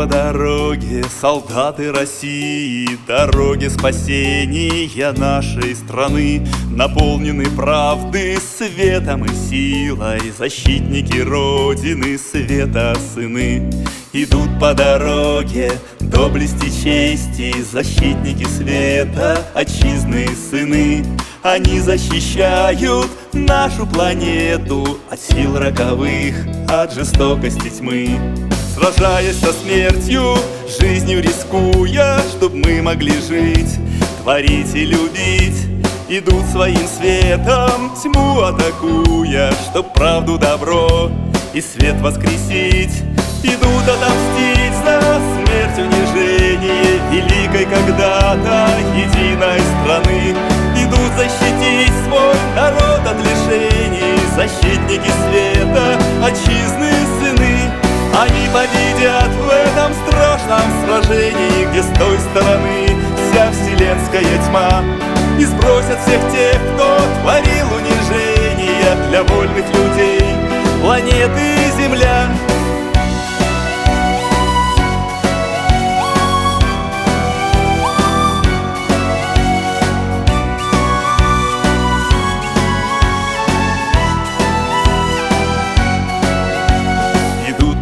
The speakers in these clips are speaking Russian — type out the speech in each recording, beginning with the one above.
По дороге солдаты России, Дороги спасения нашей страны Наполнены правды светом и силой, Защитники Родины, света сыны. Идут по дороге доблести чести, Защитники света, отчизны сыны. Они защищают нашу планету От сил роковых, от жестокости тьмы. Сражаясь со смертью, жизнью рискуя, Чтоб мы могли жить, творить и любить. Идут своим светом, тьму атакуя Чтоб правду, добро и свет воскресить. Идут отомстить за смерть, унижение Великой когда-то единой страны. Идут защитить свой народ от лишений Защитники света, отчизны тьма И сбросят всех тех, кто творил унижение Для вольных людей планеты Земля.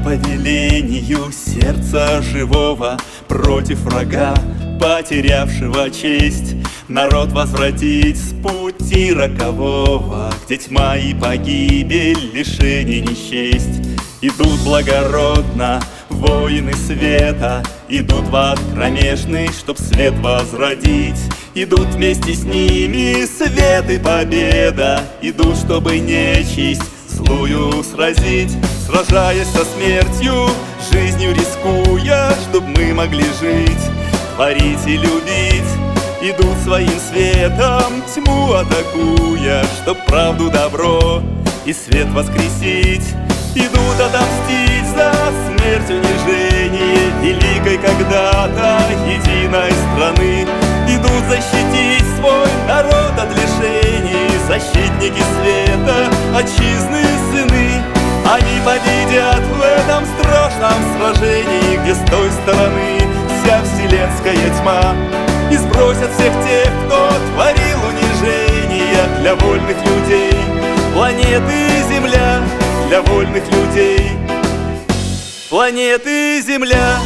Повелению сердца живого Против врага, потерявшего честь. Народ возвратить с пути рокового. Где тьма и погибель, лишение нечесть Идут благородно воины света. Идут в ад кромешный, чтоб свет возродить. Идут вместе с ними свет и победа. Идут, чтобы нечисть злую сразить. Сражаясь со смертью, жизнью рискуя Чтоб мы могли жить, творить и любить. Идут своим светом, тьму атакуя Чтоб правду, добро и свет воскресить. Идут отомстить за смерть, унижение Великой когда-то единой страны. Идут защитить свой народ от лишений. Защитники света, отчизны сыны. Они победят в этом страшном сражении Где с той стороны вся вселенская тьма И сбросят всех тех, кто творил унижения Для вольных людей планеты Земля Для вольных людей. Планеты Земля